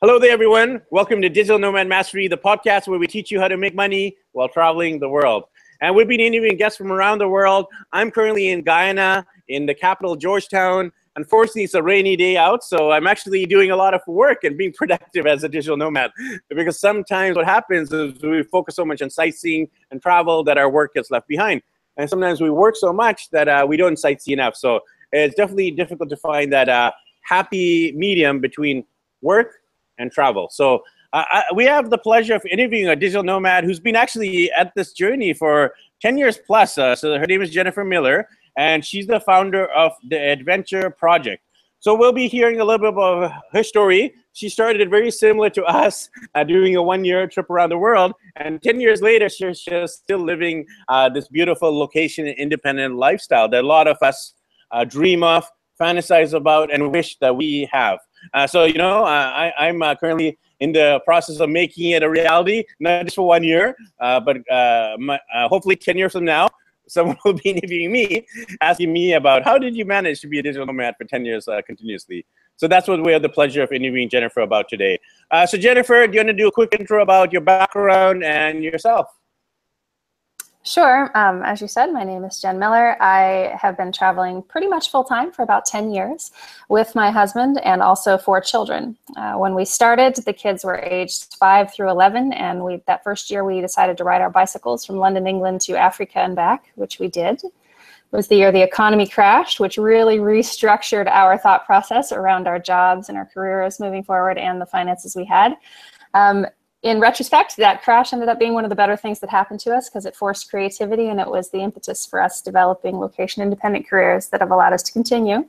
Hello there, everyone. Welcome to Digital Nomad Mastery, the podcast where we teach you how to make money while traveling the world. And we've been interviewing guests from around the world. I'm currently in Guyana, in the capital, Georgetown. Unfortunately, it's a rainy day out, so I'm actually doing a lot of work and being productive as a digital nomad. Because sometimes what happens is we focus so much on sightseeing and travel that our work gets left behind. And sometimes we work so much that uh, we don't sightsee enough. So it's definitely difficult to find that uh, happy medium between work and travel. So uh, I, we have the pleasure of interviewing a digital nomad who's been actually at this journey for 10 years plus. Uh, so her name is Jennifer Miller, and she's the founder of the Edventure Project. So we'll be hearing a little bit of her story. She started very similar to us, uh, doing a one-year trip around the world, and 10 years later, she's, still living uh, this beautiful location independent lifestyle that a lot of us uh, dream of, fantasize about, and wish that we have. Uh, so, you know, uh, I, am uh, currently in the process of making it a reality, not just for one year, uh, but uh, my, uh, hopefully 10 years from now, someone will be interviewing me, asking me about how did you manage to be a digital nomad for 10 years continuously. So that's what we have the pleasure of interviewing Jennifer about today. Uh, so Jennifer, do you want to do a quick intro about your background and yourself? Sure. Um, as you said, my name is Jen Miller. I have been traveling pretty much full time for about 10 years with my husband and also four children. Uh, when we started, the kids were aged 5 through 11, and we that first year we decided to ride our bicycles from London, England to Africa and back, which we did. It was the year the economy crashed, which really restructured our thought process around our jobs and our careers moving forward and the finances we had. Um, in retrospect, that crash ended up being one of the better things that happened to us because it forced creativity and it was the impetus for us developing location independent careers that have allowed us to continue.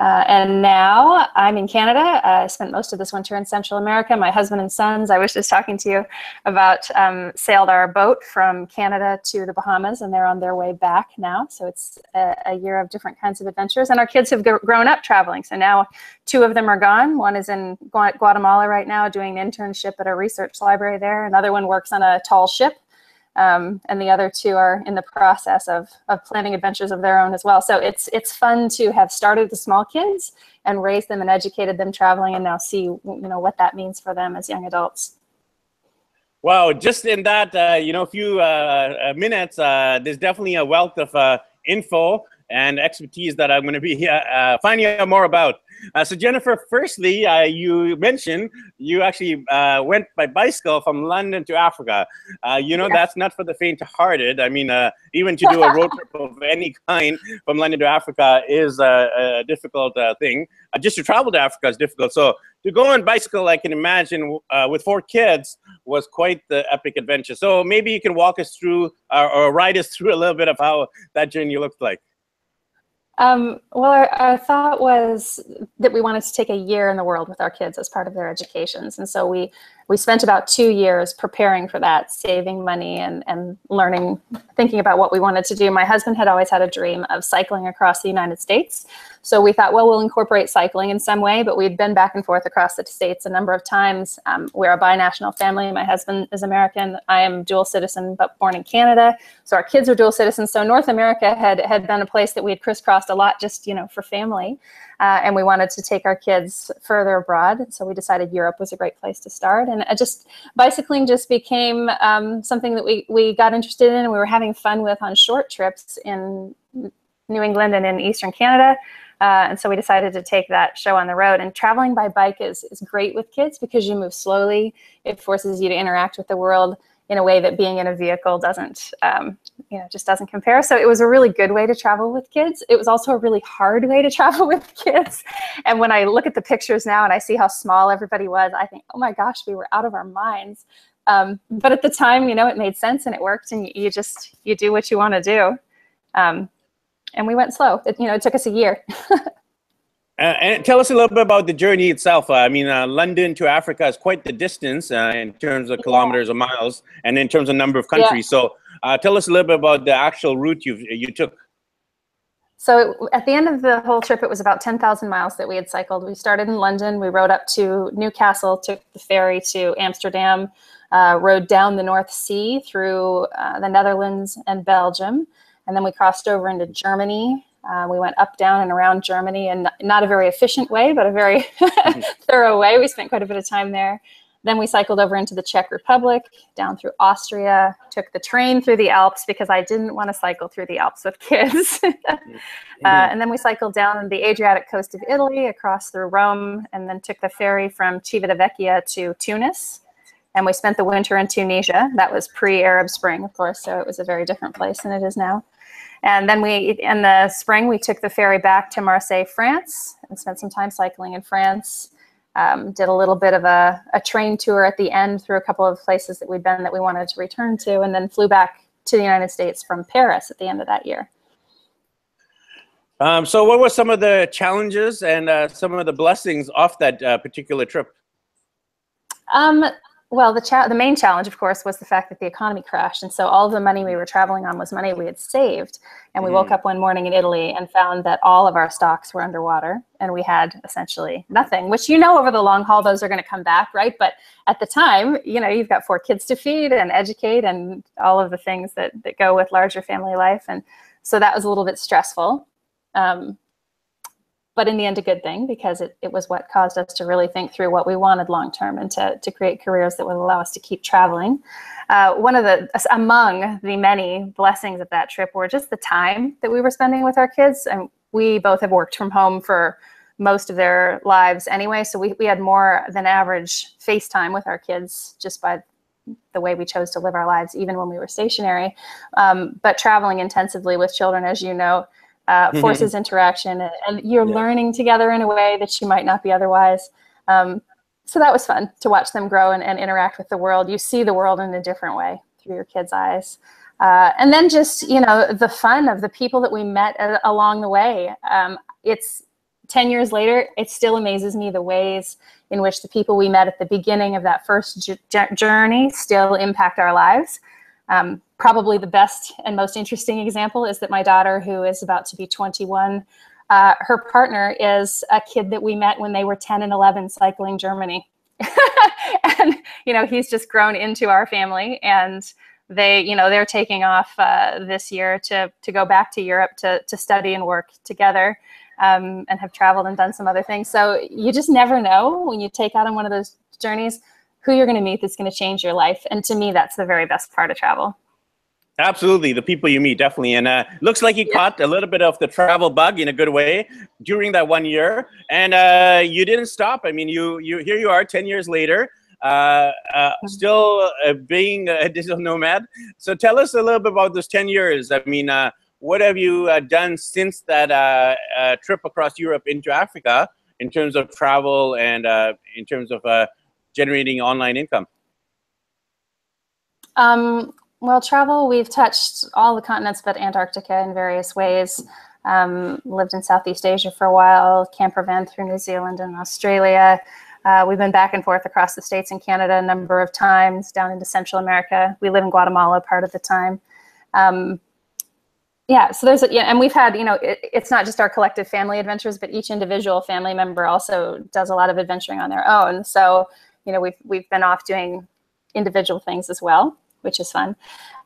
Uh, and now I'm in Canada. I spent most of this winter in Central America. My husband and sons, I was just talking to you about, um, sailed our boat from Canada to the Bahamas, and they're on their way back now. So it's a, a year of different kinds of adventures. And our kids have grown up traveling. So now two of them are gone. One is in Guatemala right now doing an internship at a research library there. Another one works on a tall ship um, and the other two are in the process of, of planning adventures of their own as well. So it's it's fun to have started the small kids and raised them and educated them traveling, and now see you know what that means for them as young adults. Wow, just in that uh, you know few uh, uh minutes, uh, there's definitely a wealth of uh, info and expertise that I'm going to be uh, finding out more about. Uh, so Jennifer, firstly, uh, you mentioned you actually uh, went by bicycle from London to Africa. Uh, you know, yeah. that's not for the faint-hearted. I mean, uh, even to do a road trip of any kind from London to Africa is a, a difficult uh, thing. just to travel to Africa is difficult. So to go on bicycle, I can imagine with four kids was quite the epic adventure. So maybe you can walk us through or ride us through a little bit of how that journey looked like. Um, well, our, our, thought was that we wanted to take a year in the world with our kids as part of their educations. And so we, we spent about two years preparing for that, saving money and, and learning, thinking about what we wanted to do. My husband had always had a dream of cycling across the United States. So we thought, well, we'll incorporate cycling in some way, but we'd been back and forth across the states a number of times. Um, we're a binational family. My husband is American. I am dual citizen, but born in Canada. So our kids are dual citizens. So North America had, had been a place that we had crisscrossed a lot just, you know, for family. Uh, and we wanted to take our kids further abroad. So we decided Europe was a great place to start. And just bicycling just became um, something that we, we got interested in and we were having fun with on short trips in New England and in Eastern Canada. Uh, and so we decided to take that show on the road. And traveling by bike is, is great with kids because you move slowly. It forces you to interact with the world in a way that being in a vehicle doesn't, um, you know, just doesn't compare. So it was a really good way to travel with kids. It was also a really hard way to travel with kids. And when I look at the pictures now and I see how small everybody was, I think, oh my gosh, we were out of our minds. Um, but at the time, you know, it made sense and it worked, and you, you just you do what you want to do. Um, and we went slow. It, you know, it took us a year. uh, and tell us a little bit about the journey itself. Uh, I mean, uh, London to Africa is quite the distance uh, in terms of yeah. kilometers or miles, and in terms of number of countries. Yeah. So, uh, tell us a little bit about the actual route you you took. So at the end of the whole trip, it was about 10,000 miles that we had cycled. We started in London, we rode up to Newcastle, took the ferry to Amsterdam, uh, rode down the North Sea through the Netherlands and Belgium, and then we crossed over into Germany, Uh, we went up, down, and around Germany in not a very efficient way, but a very thorough way. We spent quite a bit of time there. Then we cycled over into the Czech Republic, down through Austria, took the train through the Alps because I didn't want to cycle through the Alps with kids. uh, and then we cycled down the Adriatic coast of Italy, across through Rome, and then took the ferry from Civitavecchia to Tunis. And we spent the winter in Tunisia. That was pre Arab Spring, of course, so it was a very different place than it is now. And then we, in the spring, we took the ferry back to Marseille, France, and spent some time cycling in France. Um, did a little bit of a, a train tour at the end through a couple of places that we'd been that we wanted to return to, and then flew back to the United States from Paris at the end of that year. Um, so, what were some of the challenges and uh, some of the blessings off that uh, particular trip? Um, well, the, cha- the main challenge, of course, was the fact that the economy crashed. And so all of the money we were traveling on was money we had saved. And we mm. woke up one morning in Italy and found that all of our stocks were underwater and we had essentially nothing, which you know over the long haul, those are going to come back, right? But at the time, you know, you've got four kids to feed and educate and all of the things that, that go with larger family life. And so that was a little bit stressful. Um, but in the end a good thing because it, it was what caused us to really think through what we wanted long term and to, to create careers that would allow us to keep traveling. Uh, one of the among the many blessings of that trip were just the time that we were spending with our kids. And we both have worked from home for most of their lives anyway so we, we had more than average FaceTime with our kids just by the way we chose to live our lives even when we were stationary. Um, but traveling intensively with children as you know uh, mm-hmm. forces interaction and, and you're yeah. learning together in a way that you might not be otherwise. Um, so that was fun to watch them grow and, and, interact with the world. You see the world in a different way through your kids' eyes. Uh, and then just, you know, the fun of the people that we met uh, along the way. Um, it's 10 years later, it still amazes me the ways in which the people we met at the beginning of that first journey still impact our lives. Um, probably the best and most interesting example is that my daughter, who is about to be 21, uh, her partner is a kid that we met when they were 10 and 11 cycling Germany. and, you know, he's just grown into our family and they, you know, they're taking off uh, this year to, to go back to Europe to, to study and work together um, and have traveled and done some other things. So you just never know when you take out on one of those journeys who you're going to meet that's going to change your life. And to me, that's the very best part of travel. Absolutely, the people you meet definitely, and uh, looks like you yeah. caught a little bit of the travel bug in a good way during that one year, and uh, you didn't stop. I mean, you you here you are, ten years later, uh, uh mm-hmm. still uh, being a digital nomad. So tell us a little bit about those ten years. I mean, uh, what have you uh, done since that uh, uh, trip across Europe into Africa in terms of travel and uh, in terms of generating online income? Um, well, travel, we've touched all the continents but Antarctica in various ways. Um, lived in Southeast Asia for a while, camper van through New Zealand and Australia. Uh, we've been back and forth across the States and Canada a number of times, down into Central America. We live in Guatemala part of the time. Um, yeah, so there's, a, yeah, and we've had, you know, it, it's not just our collective family adventures, but each individual family member also does a lot of adventuring on their own. So, you know, we've, we've been off doing individual things as well which is fun.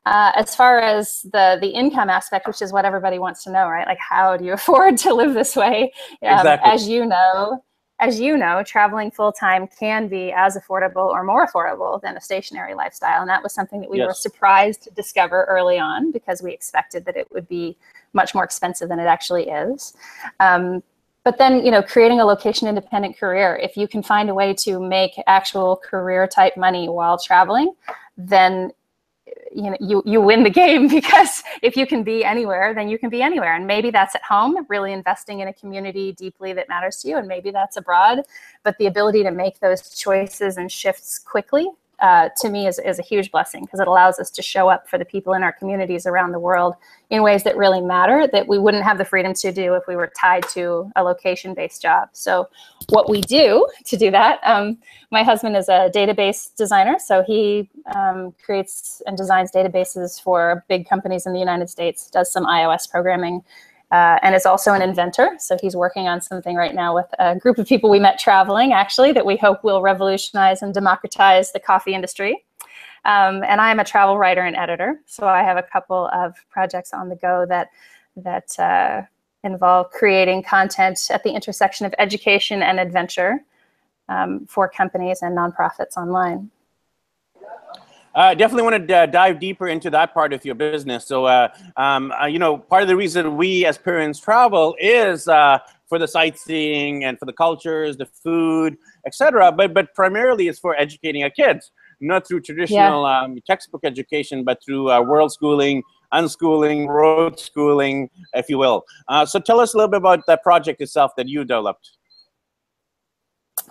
Uh, as far as the the income aspect, which is what everybody wants to know, right? Like, how do you afford to live this way? Um, exactly. As you know, as you know, traveling full time can be as affordable or more affordable than a stationary lifestyle, and that was something that we yes. were surprised to discover early on because we expected that it would be much more expensive than it actually is. Um, but then you know creating a location independent career if you can find a way to make actual career type money while traveling then you know you you win the game because if you can be anywhere then you can be anywhere. And maybe that's at home really investing in a community deeply that matters to you and maybe that's abroad. But the ability to make those choices and shifts quickly uh, to me is, is a huge blessing because it allows us to show up for the people in our communities around the world in ways that really matter that we wouldn't have the freedom to do if we were tied to a location based job. So, what we do to do that, um, my husband is a database designer. So, he um, creates and designs databases for big companies in the United States, does some iOS programming uh, and is also an inventor. So he's working on something right now with a group of people we met traveling, actually, that we hope will revolutionize and democratize the coffee industry. Um, and I am a travel writer and editor, so I have a couple of projects on the go that that uh, involve creating content at the intersection of education and adventure um, for companies and nonprofits online. I uh, definitely want to uh, dive deeper into that part of your business. So, uh, um, uh, you know, part of the reason we as parents travel is uh, for the sightseeing and for the cultures, the food, etc. But but primarily it's for educating our kids, not through traditional yeah. um, textbook education, but through uh, world schooling, unschooling, road schooling, if you will. so, tell us a little bit about that project itself that you developed.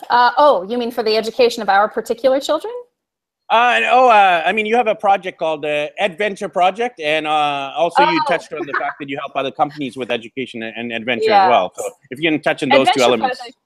oh, you mean for the education of our particular children? Uh, oh, uh, I mean, you have a project called the Edventure Project, and uh, also oh. you touched on the fact that you help other companies with education and adventure yeah. as well. So if you can touch on those Adventure two elements. Project.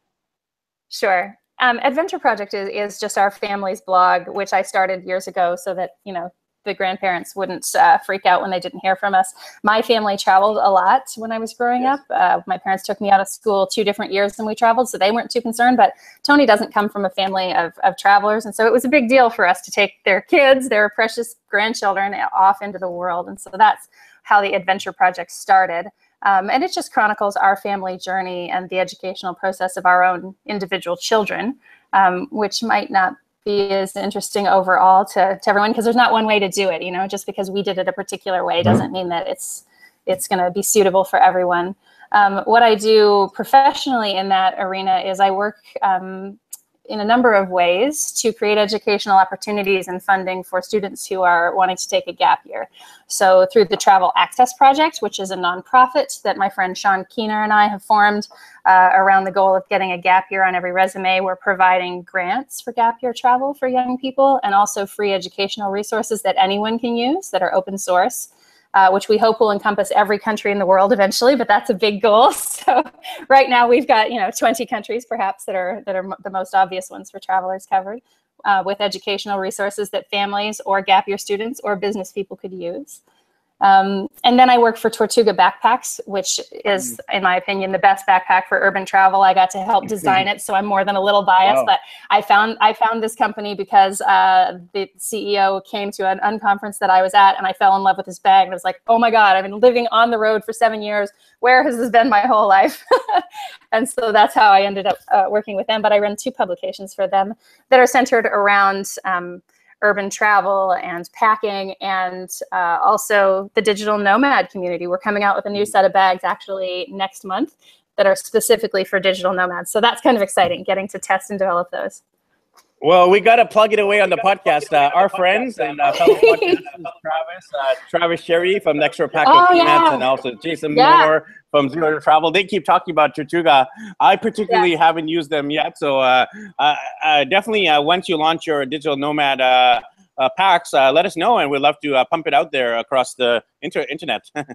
Sure. Um, Edventure Project is, is just our family's blog, which I started years ago so that, you know, the grandparents wouldn't uh, freak out when they didn't hear from us. My family traveled a lot when I was growing yes. up. Uh, my parents took me out of school two different years and we traveled, so they weren't too concerned. But Tony doesn't come from a family of, of travelers, and so it was a big deal for us to take their kids, their precious grandchildren, off into the world. And so that's how the Edventure Project started. Um, and it just chronicles our family journey and the educational process of our own individual children, um, which might not be as interesting overall to, to everyone because there's not one way to do it you know just because we did it a particular way mm-hmm. doesn't mean that it's it's going to be suitable for everyone um, what i do professionally in that arena is i work um, in a number of ways to create educational opportunities and funding for students who are wanting to take a gap year. So through the Travel Access Project, which is a nonprofit that my friend Sean Keener and I have formed uh, around the goal of getting a gap year on every resume, we're providing grants for gap year travel for young people and also free educational resources that anyone can use that are open source uh, which we hope will encompass every country in the world eventually, but that's a big goal. So right now we've got, you know, 20 countries perhaps that are, that are the most obvious ones for travelers covered uh, with educational resources that families or gap year students or business people could use. Um, and then I work for Tortuga Backpacks, which is, mm. in my opinion, the best backpack for urban travel. I got to help design it, so I'm more than a little biased. Wow. But I found I found this company because uh, the CEO came to an unconference that I was at, and I fell in love with his bag. And I was like, "Oh my God! I've been living on the road for seven years. Where has this been my whole life?" and so that's how I ended up uh, working with them. But I run two publications for them that are centered around. Um, urban travel and packing and uh, also the digital nomad community. We're coming out with a new set of bags actually next month that are specifically for digital nomads. So that's kind of exciting getting to test and develop those. Well, we got to plug it away on the podcast. Uh, our friends and uh, fellow podcasters, Travis, uh, Travis Sherry from Extra Pack oh, yeah. and also Jason yeah. Moore from Zero to Travel. They keep talking about Tortuga. I particularly yeah. haven't used them yet, so uh, uh, uh, definitely once you launch your digital nomad packs, let us know, and we'd love to pump it out there across the inter- internet.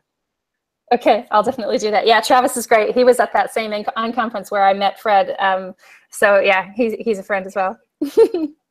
Okay, I'll definitely do that. Yeah, Travis is great. He was at that same unconference where I met Fred. Um, so yeah, he's he's a friend as well.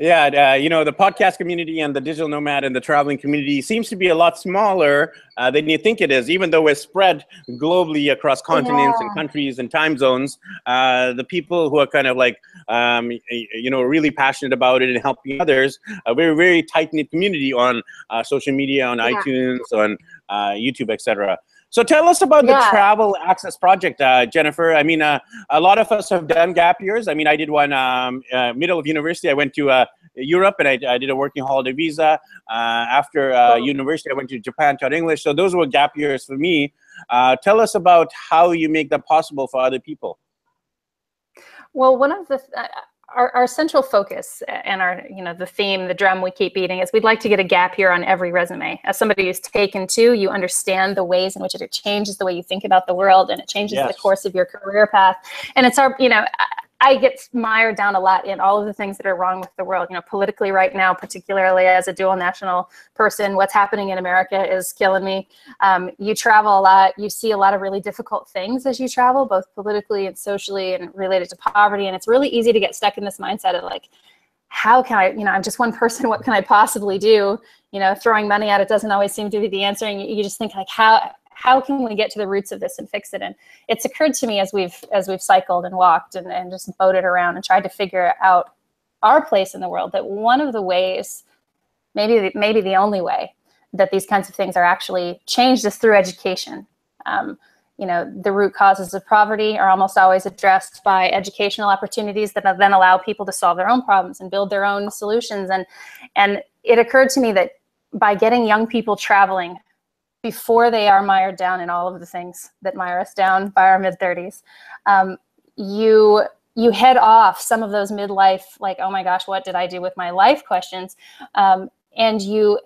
yeah, uh, you know, the podcast community and the digital nomad and the traveling community seems to be a lot smaller uh, than you think it is, even though we're spread globally across continents yeah. and countries and time zones. Uh, the people who are kind of like, um, you know, really passionate about it and helping others, a very, very tight knit community on uh, social media, on yeah. iTunes, on uh, YouTube, etc. So tell us about yeah. the Travel Access Project, uh, Jennifer. I mean, uh, a lot of us have done gap years. I mean, I did one um, uh, middle of university. I went to uh, Europe and I, I, did a working holiday visa. Uh, after uh, oh. university, I went to Japan, and taught English. So those were gap years for me. tell us about how you make that possible for other people. Well, one of the our, our central focus and our, you know, the theme, the drum we keep beating is we'd like to get a gap year on every resume. As somebody who's taken two, you understand the ways in which it changes the way you think about the world and it changes yes. the course of your career path. And it's our, you know, I get mired down a lot in all of the things that are wrong with the world. You know, politically right now, particularly as a dual national person, what's happening in America is killing me. Um, you travel a lot. You see a lot of really difficult things as you travel, both politically and socially and related to poverty. And it's really easy to get stuck in this mindset of like, how can I, you know, I'm just one person. What can I possibly do? You know, throwing money at it doesn't always seem to be the answer. And you, you just think like, how, how can we get to the roots of this and fix it? And it's occurred to me as we've as we've cycled and walked and, and just boated around and tried to figure out our place in the world that one of the ways, maybe maybe the only way that these kinds of things are actually changed is through education. Um, you know, the root causes of poverty are almost always addressed by educational opportunities that then allow people to solve their own problems and build their own solutions. And and it occurred to me that by getting young people traveling before they are mired down in all of the things that mire us down by our mid 30s, um, you you head off some of those midlife like oh my gosh what did i do with my life questions um, and you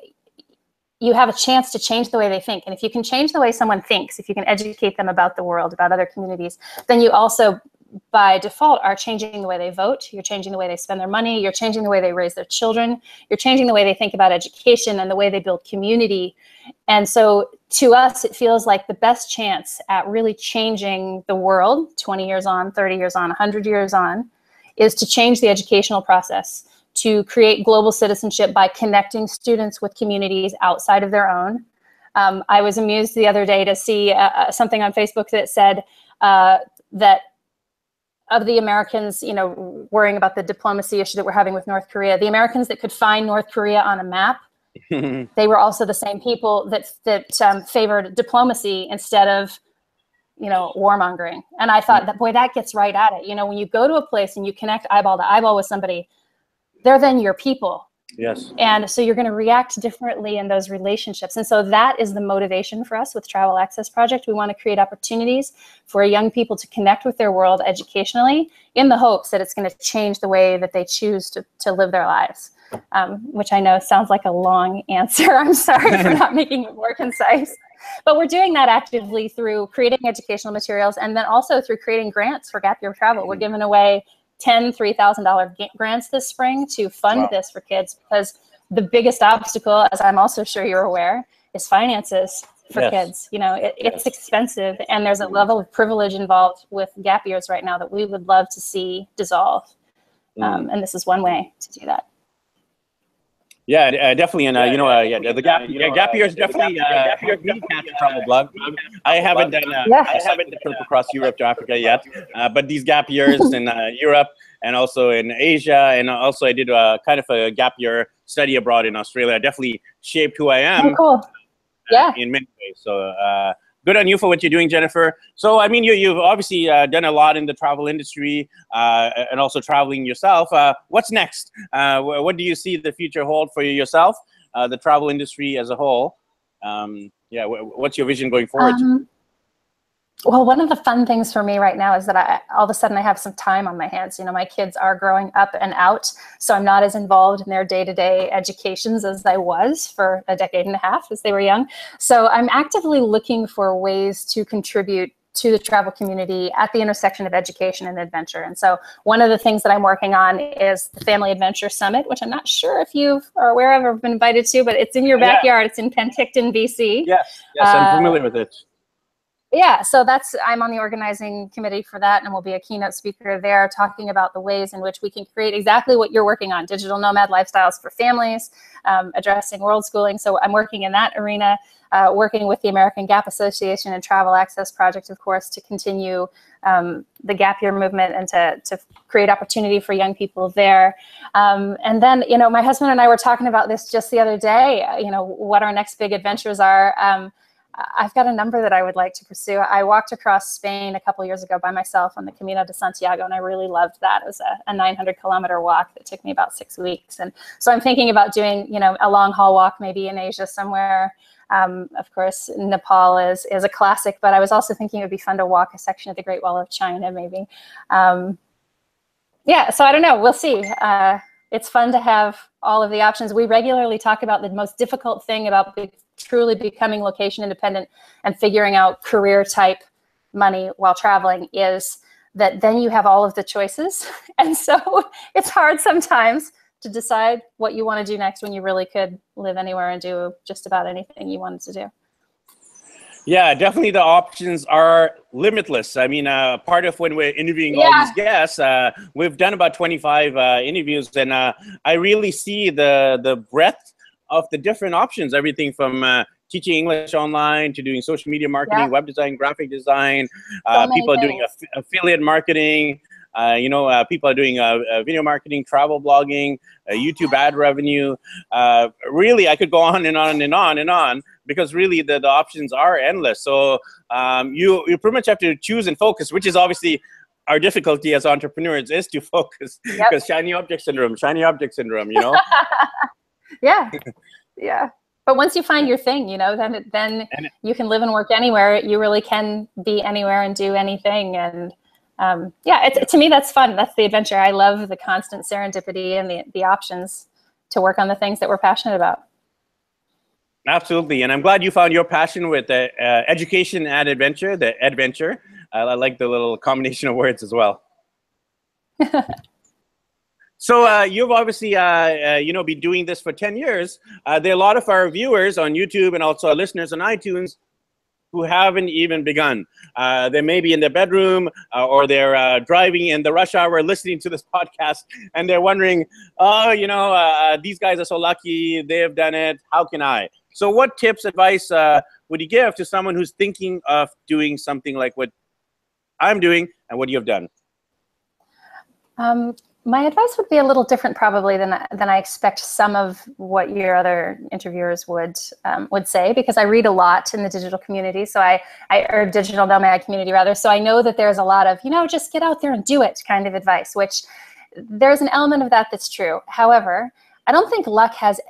you have a chance to change the way they think. And if you can change the way someone thinks, if you can educate them about the world, about other communities, then you also, by default, are changing the way they vote. You're changing the way they spend their money. You're changing the way they raise their children. You're changing the way they think about education and the way they build community. And so to us, it feels like the best chance at really changing the world 20 years on, 30 years on, 100 years on, is to change the educational process to create global citizenship by connecting students with communities outside of their own. Um, I was amused the other day to see uh, uh, something on Facebook that said uh, that of the Americans, you know, worrying about the diplomacy issue that we're having with North Korea, the Americans that could find North Korea on a map, they were also the same people that that um, favored diplomacy instead of, you know, warmongering. And I thought that boy, that gets right at it. You know, when you go to a place and you connect eyeball to eyeball with somebody, they're then your people. Yes. And so you're going to react differently in those relationships. And so that is the motivation for us with Travel Access Project. We want to create opportunities for young people to connect with their world educationally in the hopes that it's going to change the way that they choose to, to live their lives. Um, which I know sounds like a long answer. I'm sorry for not making it more concise. But we're doing that actively through creating educational materials and then also through creating grants for gap year travel. We're giving away 10 $3,000 grants this spring to fund wow. this for kids because the biggest obstacle, as I'm also sure you're aware, is finances for yes. kids. You know, it, it's expensive and there's a level of privilege involved with gap years right now that we would love to see dissolve. Mm. Um, and this is one way to do that. Yeah, uh, definitely, and uh, you know, uh, yeah, the gap, yeah, gap year is definitely uh, gap year catch travel blog. I haven't done, uh, yeah. I haven't done trip across Europe to Africa yet, uh, but these gap years in uh, Europe and also in Asia, and also I did a kind of a gap year study abroad in Australia. Definitely shaped who I am. Oh, cool. Yeah. in many ways. So uh, good on you for what you're doing, Jennifer. So, I mean, you, you've obviously uh, done a lot in the travel industry uh, and also traveling yourself. Uh, what's next? Uh, what do you see the future hold for yourself, uh, the travel industry as a whole? Um, yeah, what's your vision going forward? Um, well, one of the fun things for me right now is that I all of a sudden I have some time on my hands. You know, my kids are growing up and out, so I'm not as involved in their day-to-day educations as I was for a decade and a half as they were young. So I'm actively looking for ways to contribute to the travel community at the intersection of education and adventure. And so one of the things that I'm working on is the Family Adventure Summit, which I'm not sure if you are aware of or been invited to, but it's in your backyard. Yeah. It's in Penticton, BC. Yes, yes, I'm uh, familiar with it yeah, so that's I'm on the organizing committee for that, and we'll be a keynote speaker there, talking about the ways in which we can create exactly what you're working on: digital nomad lifestyles for families, um, addressing world schooling. So I'm working in that arena, uh, working with the American Gap Association and Travel Access Project, of course, to continue um, the gap year movement and to to create opportunity for young people there. Um, and then, you know, my husband and I were talking about this just the other day. You know, what our next big adventures are. I've got a number that I would like to pursue. I walked across Spain a couple years ago by myself on the Camino de Santiago, and I really loved that. It was a, a 900 kilometer walk that took me about six weeks. And so I'm thinking about doing, you know, a long haul walk maybe in Asia somewhere. Um, of course, Nepal is is a classic, but I was also thinking it would be fun to walk a section of the Great Wall of China, maybe. Um, yeah, so I don't know. We'll see. Uh, it's fun to have all of the options. We regularly talk about the most difficult thing about truly becoming location independent and figuring out career type money while traveling is that then you have all of the choices. And so it's hard sometimes to decide what you want to do next when you really could live anywhere and do just about anything you wanted to do. Yeah, definitely the options are limitless. I mean, uh, part of when we're interviewing yeah. all these guests, uh, we've done about 25 uh, interviews, and uh, I really see the the breadth of the different options, everything from uh, teaching English online to doing social media marketing, yeah. web design, graphic design. Uh, people are doing aff- affiliate marketing. Uh, you know, uh, people are doing uh, uh, video marketing, travel blogging, YouTube ad revenue. really, I could go on and on and on and on. Because really the, the options are endless. So um, you you pretty much have to choose and focus, which is obviously our difficulty as entrepreneurs is to focus because yep. shiny object syndrome, shiny object syndrome, you know. yeah, yeah. But once you find your thing, you know, then then it, you can live and work anywhere. You really can be anywhere and do anything. And um, yeah, it's, to me that's fun. That's the adventure. I love the constant serendipity and the the options to work on the things that we're passionate about. Absolutely, and I'm glad you found your passion with the uh, education and adventure, the adventure. I, I like the little combination of words as well. so uh, you've obviously, uh, uh, you know, been doing this for 10 years. Uh, there are a lot of our viewers on YouTube and also our listeners on iTunes who haven't even begun. Uh, they may be in their bedroom uh, or they're uh, driving in the rush hour listening to this podcast and they're wondering, oh, you know, uh, these guys are so lucky. They've done it. How can I? So, what tips, advice uh, would you give to someone who's thinking of doing something like what I'm doing and what you have done? Um, my advice would be a little different probably than than I expect some of what your other interviewers would um, would say because I read a lot in the digital community. So I, I or digital nomad community rather. So I know that there's a lot of you know just get out there and do it kind of advice which there's an element of that that's true. However I don't think luck has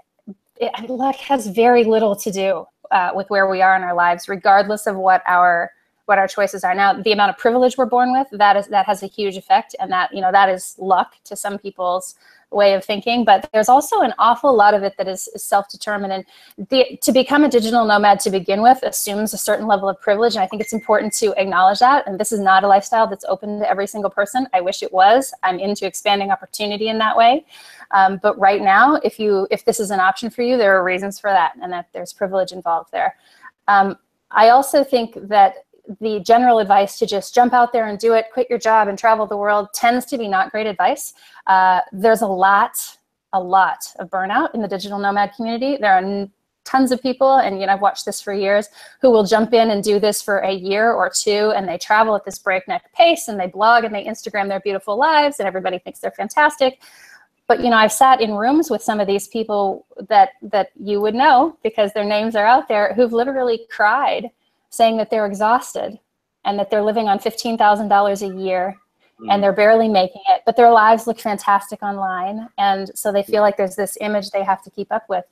it, luck has very little to do uh, with where we are in our lives, regardless of what our what our choices are. Now, the amount of privilege we're born with that is that has a huge effect, and that you know that is luck to some people's way of thinking, but there's also an awful lot of it that is, is self-determined. And the, to become a digital nomad to begin with assumes a certain level of privilege, and I think it's important to acknowledge that. And this is not a lifestyle that's open to every single person. I wish it was. I'm into expanding opportunity in that way. Um, but right now, if you if this is an option for you, there are reasons for that, and that there's privilege involved there. Um, I also think that the general advice to just jump out there and do it, quit your job and travel the world tends to be not great advice. Uh, there's a lot, a lot of burnout in the digital nomad community. There are tons of people, and you know I've watched this for years, who will jump in and do this for a year or two, and they travel at this breakneck pace, and they blog and they Instagram their beautiful lives, and everybody thinks they're fantastic. But you know, I've sat in rooms with some of these people that that you would know because their names are out there, who've literally cried saying that they're exhausted and that they're living on $15,000 a year mm. and they're barely making it, but their lives look fantastic online. And so they feel like there's this image they have to keep up with.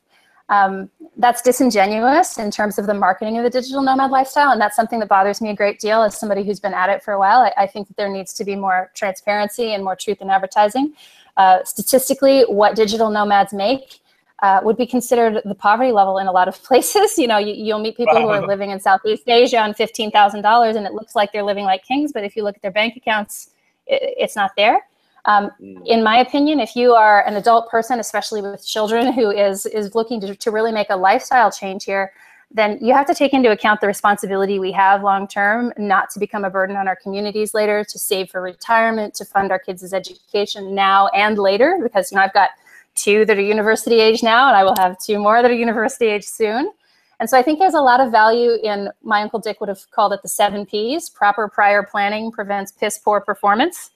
Um, that's disingenuous in terms of the marketing of the digital nomad lifestyle. And that's something that bothers me a great deal as somebody who's been at it for a while. I, I think that there needs to be more transparency and more truth in advertising. Uh, statistically, what digital nomads make uh, would be considered the poverty level in a lot of places. You know, you, will meet people wow. who are living in Southeast Asia on fifteen thousand dollars, and it looks like they're living like kings. But if you look at their bank accounts, it, it's not there. Um, mm. in my opinion, if you are an adult person, especially with children, who is is looking to, to really make a lifestyle change here, then you have to take into account the responsibility we have long term, not to become a burden on our communities later, to save for retirement, to fund our kids' education now and later. Because you know, I've got two that are university age now, and I will have two more that are university age soon. And so I think there's a lot of value in my Uncle Dick would have called it the seven P's proper prior planning prevents piss poor performance.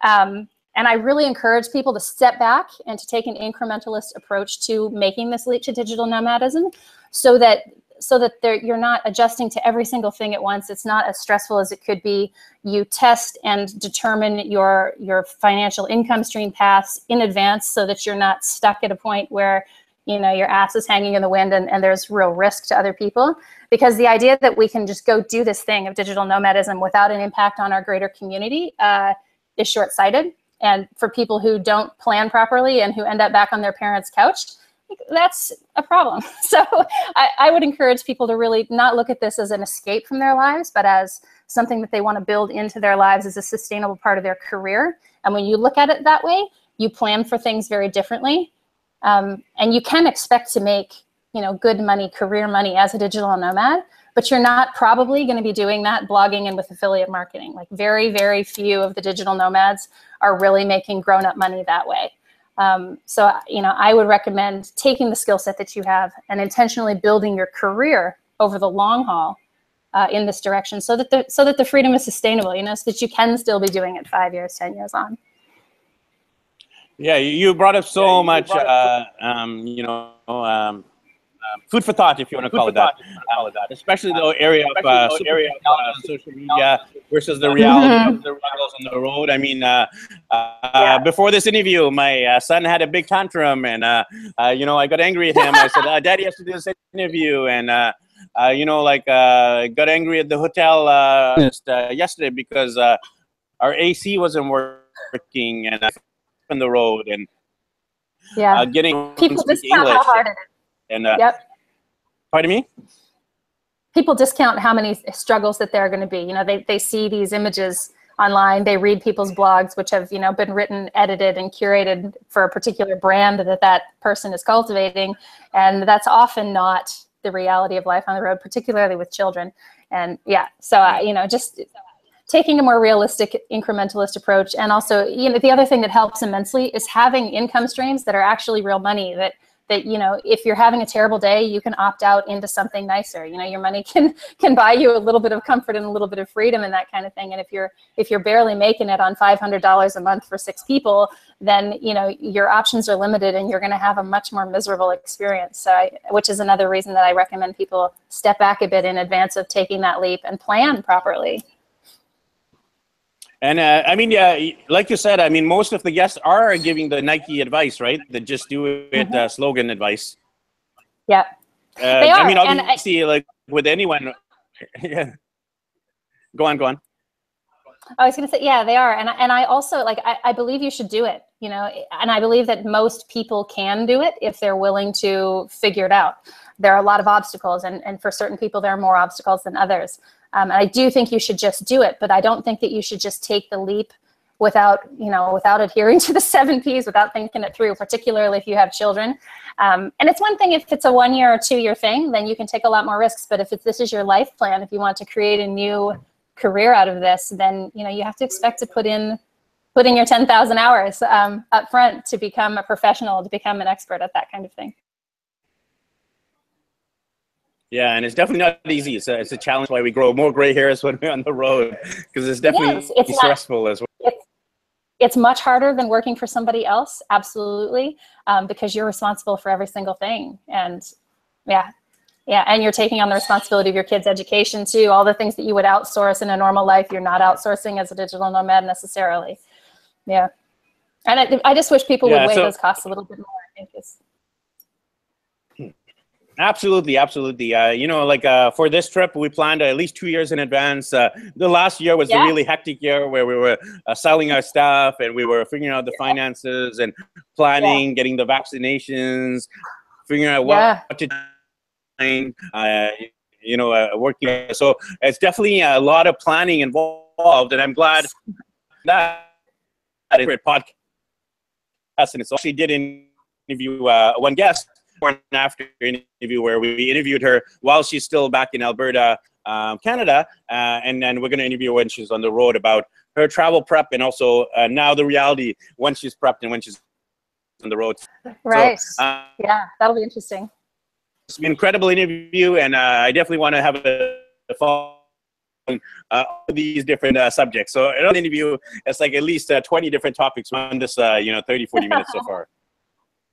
Um, and I really encourage people to step back and to take an incrementalist approach to making this leap to digital nomadism so that so that you're not adjusting to every single thing at once. It's not as stressful as it could be. You test and determine your your financial income stream paths in advance so that you're not stuck at a point where you know your ass is hanging in the wind and, and there's real risk to other people because the idea that we can just go do this thing of digital nomadism without an impact on our greater community uh, is short-sighted and for people who don't plan properly and who end up back on their parents couch that's a problem. So I, I, would encourage people to really not look at this as an escape from their lives, but as something that they want to build into their lives as a sustainable part of their career. And when you look at it that way, you plan for things very differently. Um, and you can expect to make you know good money, career money as a digital nomad, but you're not probably going to be doing that blogging and with affiliate marketing. Like very, very few of the digital nomads are really making grown-up money that way. Um, so, you know, I would recommend taking the skill set that you have and intentionally building your career over the long haul uh, in this direction, so that the so that the freedom is sustainable. You know, so that you can still be doing it five years, ten years on. Yeah, you brought up so yeah, much. Up uh, um, you know, um, food for thought, if you want to call it that. Uh, especially the area of uh, area of, uh, social media versus the reality of the struggles on the road. I mean, uh, uh, Yeah. before this interview, my uh, son had a big tantrum, and uh, uh, you know, I got angry at him. I said, uh, "Daddy has to do this interview," and uh, uh, you know, like uh, got angry at the hotel uh, just, uh, yesterday because uh, our AC wasn't working and uh, on the road and Yeah. uh, getting People discount how hard it is. And uh, Yep. pardon me. people discount how many struggles that there are going to be. You know, they, they see these images online, they read people's blogs, which have, you know, been written, edited, and curated for a particular brand that that person is cultivating. And that's often not the reality of life on the road, particularly with children. And yeah, so, uh, you know, just taking a more realistic incrementalist approach. And also, you know, the other thing that helps immensely is having income streams that are actually real money that that you know if you're having a terrible day you can opt out into something nicer. You know your money can can buy you a little bit of comfort and a little bit of freedom and that kind of thing. And if you're if you're barely making it on $500 a month for six people then you know your options are limited and you're going to have a much more miserable experience. So I, which is another reason that i recommend people step back a bit in advance of taking that leap and plan properly And uh, I mean, yeah, like you said, I mean, most of the guests are giving the Nike advice, right? The just do it uh, slogan advice. yeah Uh, They I are, mean, and I- obviously, like with anyone. yeah. Go on, go on. I was going to say, yeah, they are, and I- and I also like I, I believe you should do it, you know, and I believe that most people can do it if they're willing to figure it out. There are a lot of obstacles, and and for certain people, there are more obstacles than others. Um, and I do think you should just do it, but I don't think that you should just take the leap without you know without adhering to the seven P's, without thinking it through. Particularly if you have children, um, and it's one thing if it's a one year or two year thing, then you can take a lot more risks. But if this is your life plan, if you want to create a new career out of this, then you know you have to expect to put in put in your 10,000 hours um, up front to become a professional, to become an expert at that kind of thing. Yeah, and it's definitely not easy. It's a, it's a challenge why we grow more gray hairs when we're on the road because it's definitely Yes, it's not- stressful as well. It's it's much harder than working for somebody else, absolutely, um, because you're responsible for every single thing. And yeah, yeah, and you're taking on the responsibility of your kids' education too. All the things that you would outsource in a normal life, you're not outsourcing as a digital nomad necessarily. Yeah, and I, I just wish people Yeah, would weigh so- those costs a little bit more. I think it's Absolutely, absolutely. Uh, you know, like uh, for this trip, we planned at least two years in advance. Uh, the last year was Yeah. a really hectic year where we were uh, selling our stuff and we were figuring out the finances and planning, getting the vaccinations, figuring out what, Yeah. what to do, uh, you know, uh, working. So it's definitely a lot of planning involved, and I'm glad that that is a great podcast. And it's actually did interview uh, one guest and after interview where we interviewed her while she's still back in Alberta, um, Canada, uh, and then we're going to interview her when she's on the road about her travel prep and also uh, now the reality when she's prepped and when she's on the road. right. So, uh, yeah, that'll be interesting. it's an incredible interview, and uh, I definitely want to have a, a follow on uh, these different uh, subjects. So in an interview, it's like at least uh, 20 different topics on this, uh, you know, 30, 40 minutes so far.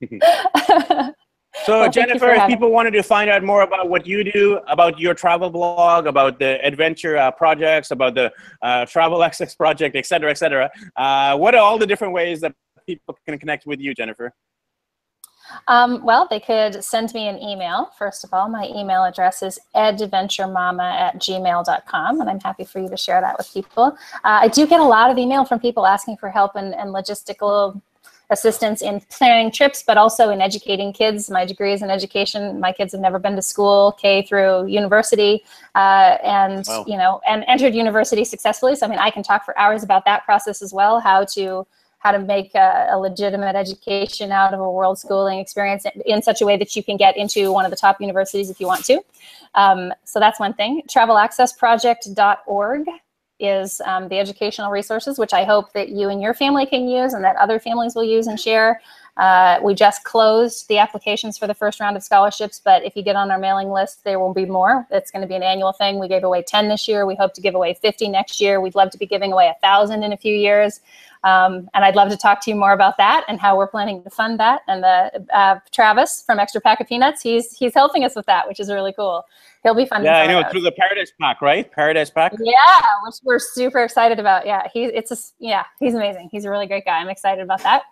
So Well, Jennifer, if people wanted to find out more about what you do, about your travel blog, about the adventure uh, projects, about the uh, travel access project, et cetera, et cetera, uh, what are all the different ways that people can connect with you, Jennifer? Um, well, they could send me an email. First of all, my email address is adventuremama at gmail.com, and I'm happy for you to share that with people. Uh, I do get a lot of email from people asking for help and, and logistical assistance in planning trips, but also in educating kids. My degree is in education. My kids have never been to school, K through university, uh, and Wow. you know, and entered university successfully. So I mean, I can talk for hours about that process as well. How to how to make a, a legitimate education out of a world schooling experience in, in such a way that you can get into one of the top universities if you want to. Um, so that's one thing. Travelaccessproject.org is um, the educational resources, which I hope that you and your family can use and that other families will use and share. Uh, we just closed the applications for the first round of scholarships, but if you get on our mailing list, there will be more. It's going to be an annual thing. We gave away 10 this year. We hope to give away 50 next year. We'd love to be giving away a thousand in a few years. Um, and I'd love to talk to you more about that and how we're planning to fund that. And the uh, Travis from Extra Pack of Peanuts, he's he's helping us with that, which is really cool. He'll be funding. Yeah, I know through the Paradise Pack, right? Paradise Pack. Yeah, which we're super excited about. Yeah, he it's a yeah, he's amazing. He's a really great guy. I'm excited about that.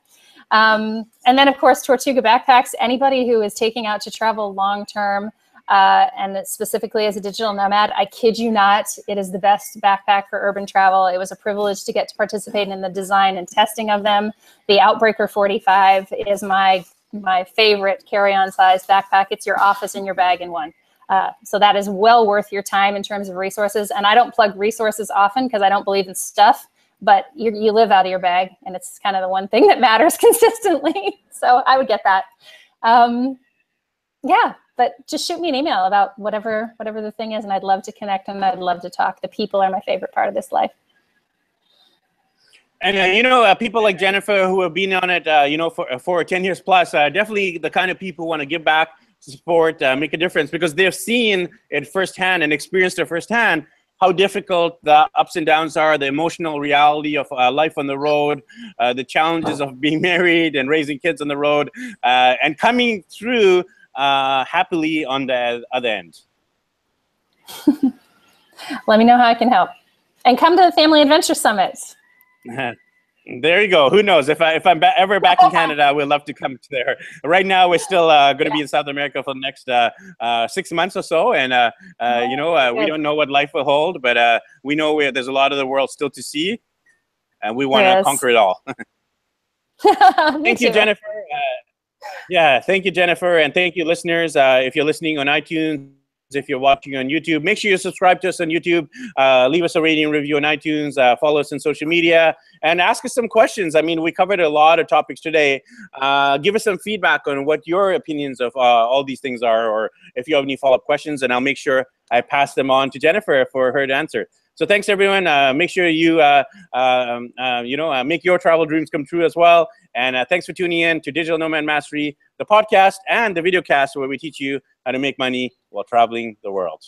Um, and then of course Tortuga backpacks. Anybody who is taking out to travel long term uh, and specifically as a digital nomad, I kid you not, it is the best backpack for urban travel. It was a privilege to get to participate in the design and testing of them. The Outbreaker 45 is my my favorite carry-on size backpack. It's your office and your bag in one. Uh, so that is well worth your time in terms of resources. And I don't plug resources often because I don't believe in stuff, but you, you live out of your bag and it's kind of the one thing that matters consistently. so I would get that. Um, yeah, but just shoot me an email about whatever whatever the thing is, and I'd love to connect and I'd love to talk. The people are my favorite part of this life. And uh, you know, uh, people like Jennifer who have been on it, uh, you know, for for ten years plus, uh, definitely the kind of people who want to give back, support, uh, make a difference because they've seen it firsthand and experienced it firsthand how difficult the ups and downs are, the emotional reality of uh, life on the road, the challenges of being married and raising kids on the road, and coming through uh, happily on the other end. Let me know how I can help. And come to the Family Adventure Summit. there you go. Who knows? If, I, if I'm ba ever back in Canada, I would love to come to there. Right now, we're still uh, going to be in South America for the next uh, uh, six months or so. And, uh, uh, you know, uh, we don't know what life will hold, but we know there's a lot of the world still to see. And we want to yes. conquer it all. Thank you, Jennifer. Yeah, thank you, Jennifer, and thank you, listeners. Uh, if you're listening on iTunes, if you're watching on YouTube, make sure you subscribe to us on YouTube. Uh, leave us a rating review on iTunes. Uh, follow us on social media and ask us some questions. I mean, we covered a lot of topics today. Uh, give us some feedback on what your opinions of uh, all these things are, or if you have any follow up questions, and I'll make sure I pass them on to Jennifer for her to answer. So thanks everyone. Uh, make sure you uh, um, you know make your travel dreams come true as well. And thanks for tuning in to Digital Nomad Mastery, the podcast and the video cast where we teach you how to make money while traveling the world.